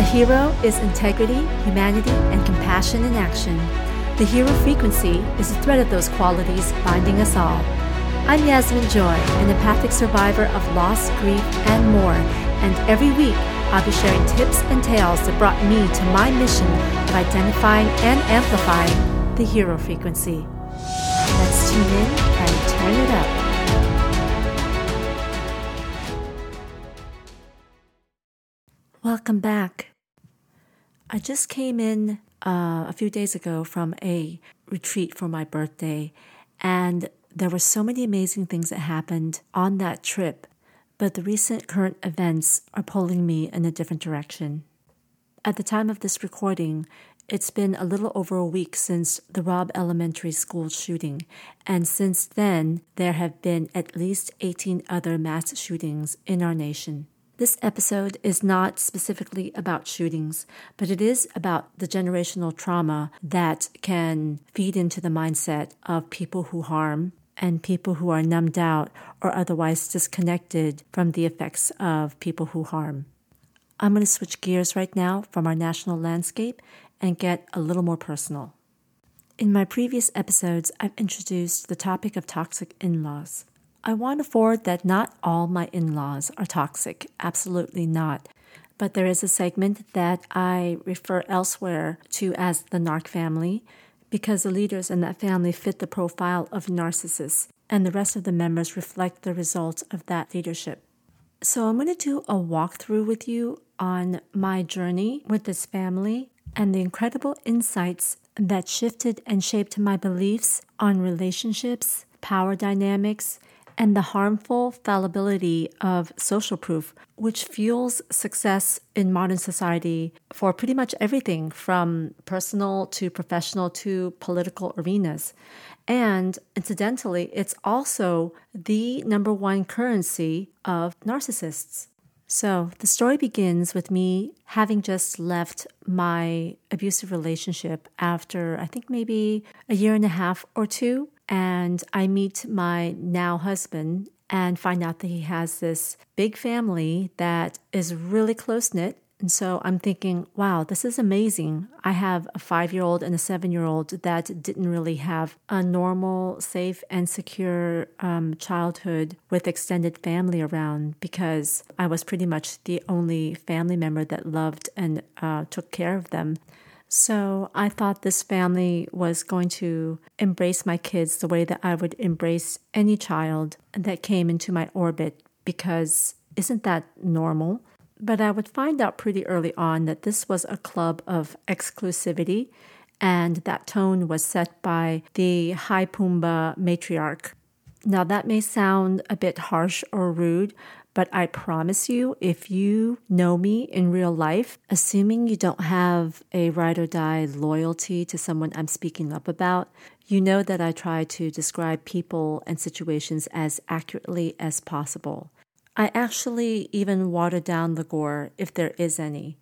A hero is integrity, humanity, and compassion in action. The hero frequency is a thread of those qualities binding us all. I'm Yasmin Joy, an empathic survivor of loss, grief, and more, and every week I'll be sharing tips and tales that brought me to my mission of identifying and amplifying the hero frequency. Let's tune in and turn it up. Welcome back. I just came in uh, a few days ago from a retreat for my birthday, and there were so many amazing things that happened on that trip, but the recent current events are pulling me in a different direction. At the time of this recording, it's been a little over a week since the Robb Elementary School shooting, and since then, there have been at least 18 other mass shootings in our nation. This episode is not specifically about shootings, but it is about the generational trauma that can feed into the mindset of people who harm and people who are numbed out or otherwise disconnected from the effects of people who harm. I'm going to switch gears right now from our national landscape and get a little more personal. In my previous episodes, I've introduced the topic of toxic in laws. I want to forward that not all my in laws are toxic, absolutely not. But there is a segment that I refer elsewhere to as the narc family because the leaders in that family fit the profile of narcissists, and the rest of the members reflect the results of that leadership. So, I'm going to do a walkthrough with you on my journey with this family and the incredible insights that shifted and shaped my beliefs on relationships, power dynamics, and the harmful fallibility of social proof, which fuels success in modern society for pretty much everything from personal to professional to political arenas. And incidentally, it's also the number one currency of narcissists. So the story begins with me having just left my abusive relationship after I think maybe a year and a half or two and I meet my now husband and find out that he has this big family that is really close knit. And so I'm thinking, wow, this is amazing. I have a five year old and a seven year old that didn't really have a normal, safe, and secure um, childhood with extended family around because I was pretty much the only family member that loved and uh, took care of them. So I thought this family was going to embrace my kids the way that I would embrace any child that came into my orbit because isn't that normal? But I would find out pretty early on that this was a club of exclusivity, and that tone was set by the High Poobah matriarch. Now, that may sound a bit harsh or rude, but I promise you, if you know me in real life, assuming you don't have a ride or die loyalty to someone I'm speaking up about, you know that I try to describe people and situations as accurately as possible. I actually even water down the gore if there is any.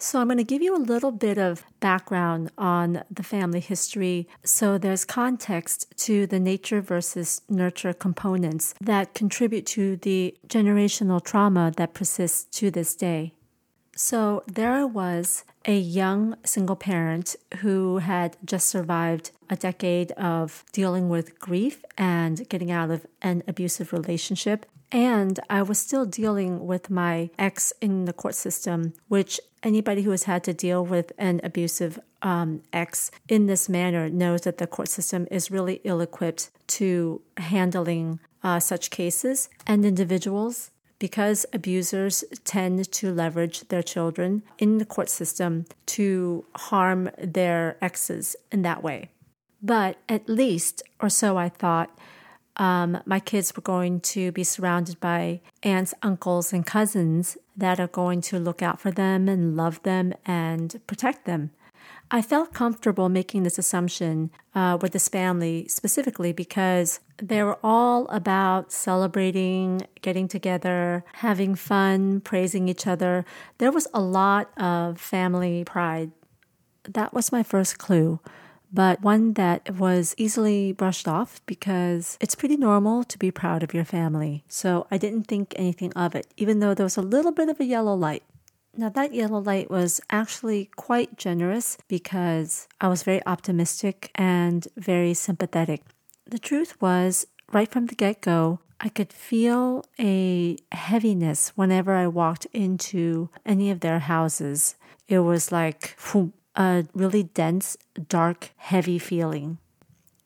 So, I'm going to give you a little bit of background on the family history so there's context to the nature versus nurture components that contribute to the generational trauma that persists to this day. So, there I was, a young single parent who had just survived a decade of dealing with grief and getting out of an abusive relationship. And I was still dealing with my ex in the court system, which anybody who has had to deal with an abusive um, ex in this manner knows that the court system is really ill equipped to handling uh, such cases. And individuals because abusers tend to leverage their children in the court system to harm their exes in that way. But at least, or so I thought, um, my kids were going to be surrounded by aunts, uncles, and cousins that are going to look out for them and love them and protect them. I felt comfortable making this assumption uh, with this family specifically because they were all about celebrating, getting together, having fun, praising each other. There was a lot of family pride. That was my first clue but one that was easily brushed off because it's pretty normal to be proud of your family. So I didn't think anything of it, even though there was a little bit of a yellow light. Now, that yellow light was actually quite generous because I was very optimistic and very sympathetic. The truth was, right from the get go, I could feel a heaviness whenever I walked into any of their houses. It was like a really dense, dark, heavy feeling.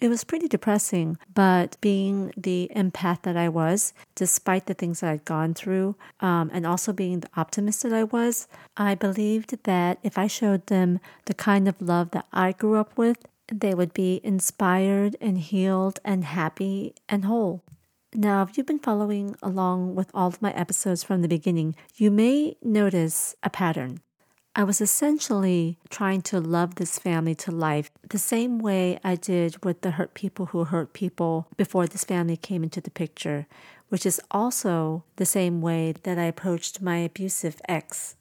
It was pretty depressing, but being the empath that I was, despite the things that I'd gone through, um, and also being the optimist that I was, I believed that if I showed them the kind of love that I grew up with, they would be inspired and healed and happy and whole. Now, if you've been following along with all of my episodes from the beginning, you may notice a pattern. I was essentially trying to love this family to life the same way I did with the hurt people who hurt people before this family came into the picture, which is also the same way that I approached my abusive ex.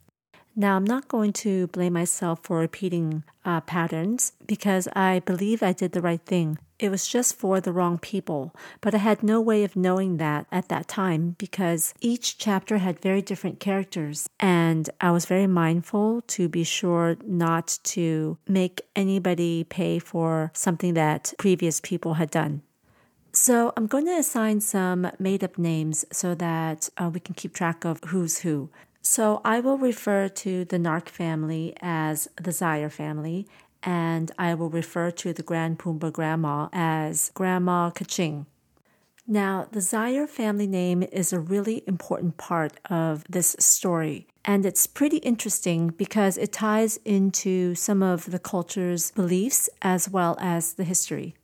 Now, I'm not going to blame myself for repeating uh, patterns because I believe I did the right thing. It was just for the wrong people, but I had no way of knowing that at that time because each chapter had very different characters, and I was very mindful to be sure not to make anybody pay for something that previous people had done. So, I'm going to assign some made up names so that uh, we can keep track of who's who. So, I will refer to the Narc family as the Zaire family, and I will refer to the Grand Poobah grandma as Grandma Kaching. Now, the Zaire family name is a really important part of this story, and it's pretty interesting because it ties into some of the culture's beliefs as well as the history.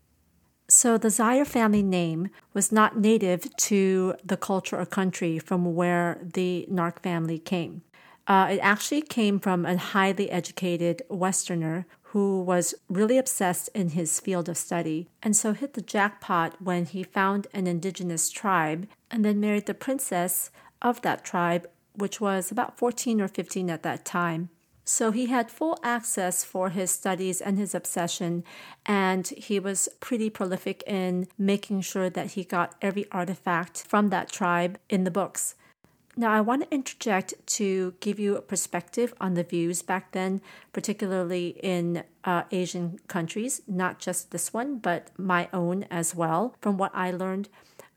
So, the Zaire family name was not native to the culture or country from where the Narc family came. Uh, it actually came from a highly educated Westerner who was really obsessed in his field of study and so hit the jackpot when he found an indigenous tribe and then married the princess of that tribe, which was about 14 or 15 at that time. So he had full access for his studies and his obsession, and he was pretty prolific in making sure that he got every artifact from that tribe in the books. Now, I want to interject to give you a perspective on the views back then, particularly in uh, Asian countries, not just this one, but my own as well, from what I learned.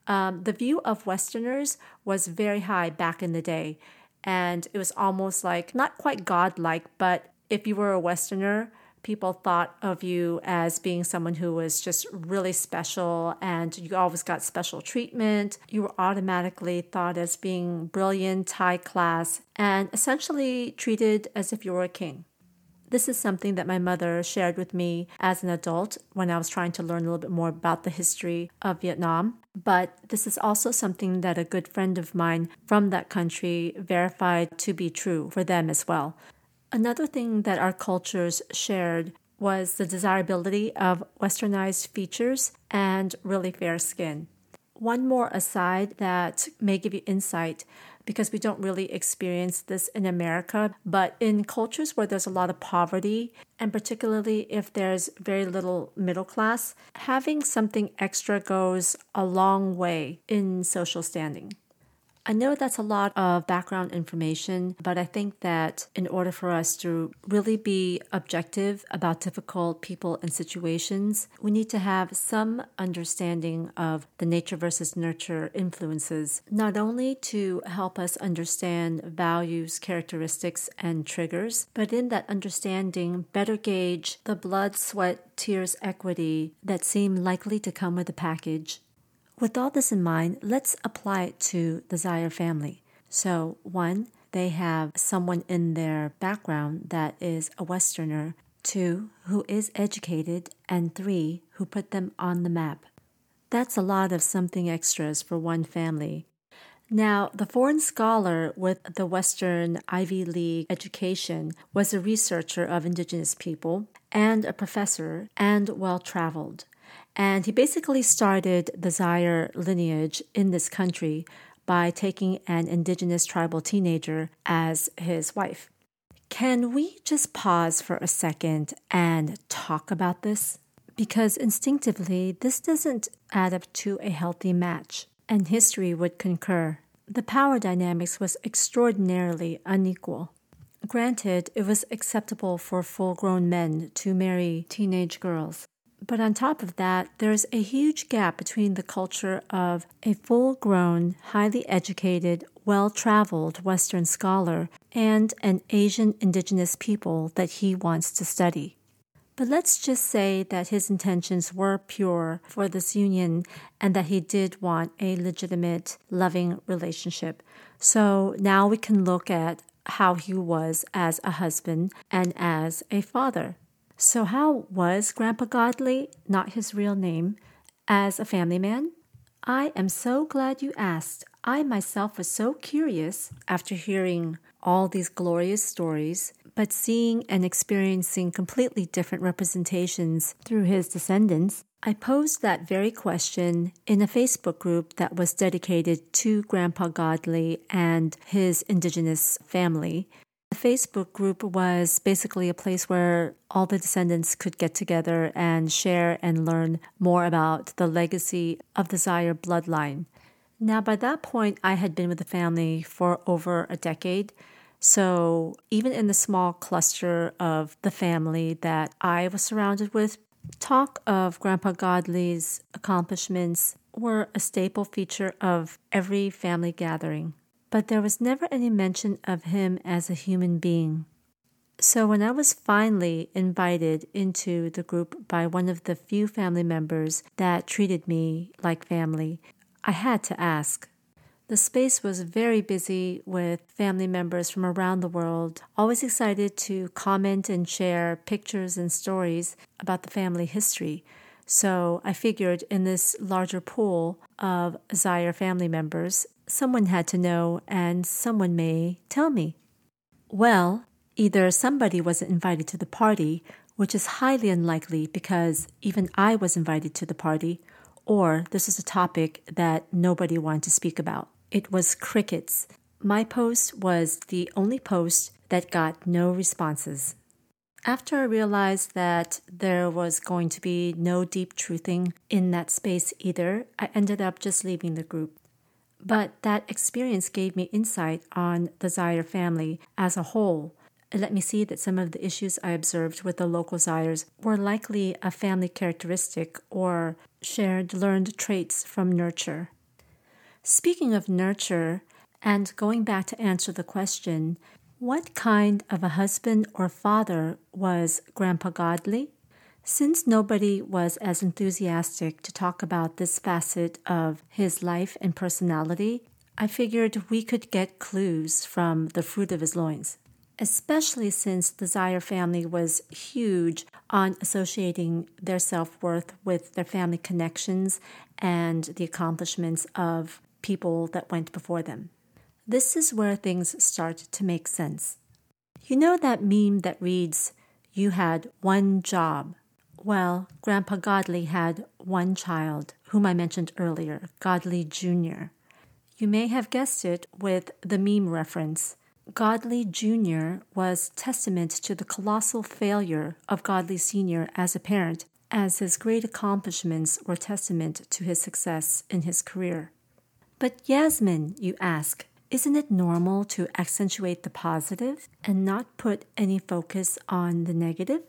Um, the view of Westerners was very high back in the day, and it was almost like not quite godlike, but if you were a Westerner, people thought of you as being someone who was just really special and you always got special treatment. You were automatically thought as being brilliant, high class, and essentially treated as if you were a king. This is something that my mother shared with me as an adult when I was trying to learn a little bit more about the history of Vietnam. But this is also something that a good friend of mine from that country verified to be true for them as well. Another thing that our cultures shared was the desirability of westernized features and really fair skin. One more aside that may give you insight because we don't really experience this in America, but in cultures where there's a lot of poverty, and particularly if there's very little middle class, having something extra goes a long way in social standing. I know that's a lot of background information, but I think that in order for us to really be objective about difficult people and situations, we need to have some understanding of the nature versus nurture influences, not only to help us understand values, characteristics, and triggers, but in that understanding, better gauge the blood, sweat, tears equity that seem likely to come with the package with all this in mind, let's apply it to the Zaire family. So, one, they have someone in their background that is a Westerner, two, who is educated, and three, who put them on the map. That's a lot of something extras for one family. Now, the foreign scholar with the Western Ivy League education was a researcher of indigenous people and a professor and well traveled. And he basically started the Zaire lineage in this country by taking an indigenous tribal teenager as his wife. Can we just pause for a second and talk about this? Because instinctively, this doesn't add up to a healthy match, and history would concur. The power dynamics was extraordinarily unequal. Granted, it was acceptable for full grown men to marry teenage girls. But on top of that, there's a huge gap between the culture of a full grown, highly educated, well traveled Western scholar and an Asian indigenous people that he wants to study. But let's just say that his intentions were pure for this union and that he did want a legitimate, loving relationship. So now we can look at how he was as a husband and as a father. So, how was Grandpa Godley, not his real name, as a family man? I am so glad you asked. I myself was so curious after hearing all these glorious stories, but seeing and experiencing completely different representations through his descendants. I posed that very question in a Facebook group that was dedicated to Grandpa Godley and his indigenous family. Facebook group was basically a place where all the descendants could get together and share and learn more about the legacy of the Zaire bloodline. Now, by that point, I had been with the family for over a decade. So, even in the small cluster of the family that I was surrounded with, Talk of Grandpa Godley's accomplishments were a staple feature of every family gathering, but there was never any mention of him as a human being. So, when I was finally invited into the group by one of the few family members that treated me like family, I had to ask the space was very busy with family members from around the world, always excited to comment and share pictures and stories about the family history. So I figured in this larger pool of Zaire family members, someone had to know and someone may tell me. Well, either somebody wasn't invited to the party, which is highly unlikely because even I was invited to the party, or this is a topic that nobody wanted to speak about. It was crickets. My post was the only post that got no responses. After I realized that there was going to be no deep truthing in that space either, I ended up just leaving the group. But that experience gave me insight on the Zaire family as a whole. It let me see that some of the issues I observed with the local Zaires were likely a family characteristic or shared learned traits from nurture. Speaking of nurture, and going back to answer the question, what kind of a husband or father was Grandpa Godley? Since nobody was as enthusiastic to talk about this facet of his life and personality, I figured we could get clues from the fruit of his loins. Especially since the Zaire family was huge on associating their self worth with their family connections and the accomplishments of people that went before them. This is where things start to make sense. You know that meme that reads, You had one job. Well, Grandpa Godley had one child, whom I mentioned earlier, Godley Jr. You may have guessed it with the meme reference. Godley Jr. was testament to the colossal failure of Godley Sr. as a parent, as his great accomplishments were testament to his success in his career. But Yasmin, you ask, isn't it normal to accentuate the positive and not put any focus on the negative?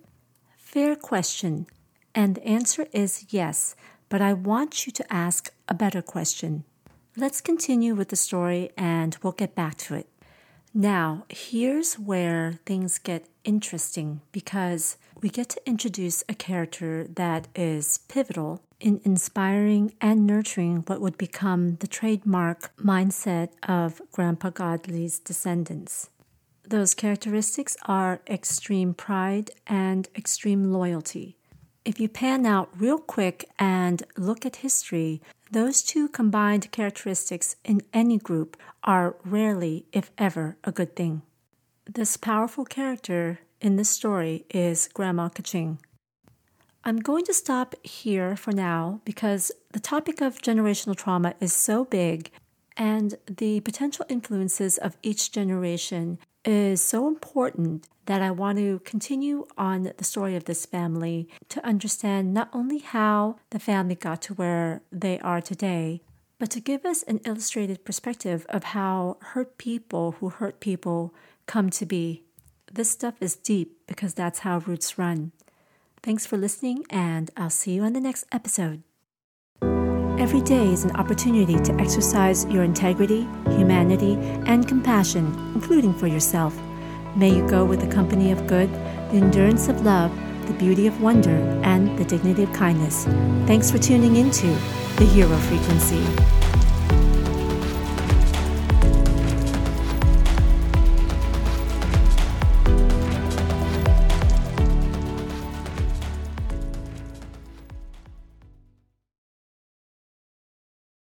Fair question. And the answer is yes, but I want you to ask a better question. Let's continue with the story and we'll get back to it. Now, here's where things get interesting because we get to introduce a character that is pivotal in inspiring and nurturing what would become the trademark mindset of Grandpa Godley's descendants. Those characteristics are extreme pride and extreme loyalty. If you pan out real quick and look at history, those two combined characteristics in any group are rarely, if ever, a good thing. This powerful character in this story is Grandma Kaching. I'm going to stop here for now because the topic of generational trauma is so big and the potential influences of each generation is so important that I want to continue on the story of this family to understand not only how the family got to where they are today, but to give us an illustrated perspective of how hurt people who hurt people come to be This stuff is deep because that's how roots run. Thanks for listening, and I'll see you on the next episode. Every day is an opportunity to exercise your integrity, humanity, and compassion, including for yourself. May you go with the company of good, the endurance of love, the beauty of wonder, and the dignity of kindness. Thanks for tuning into the Hero Frequency.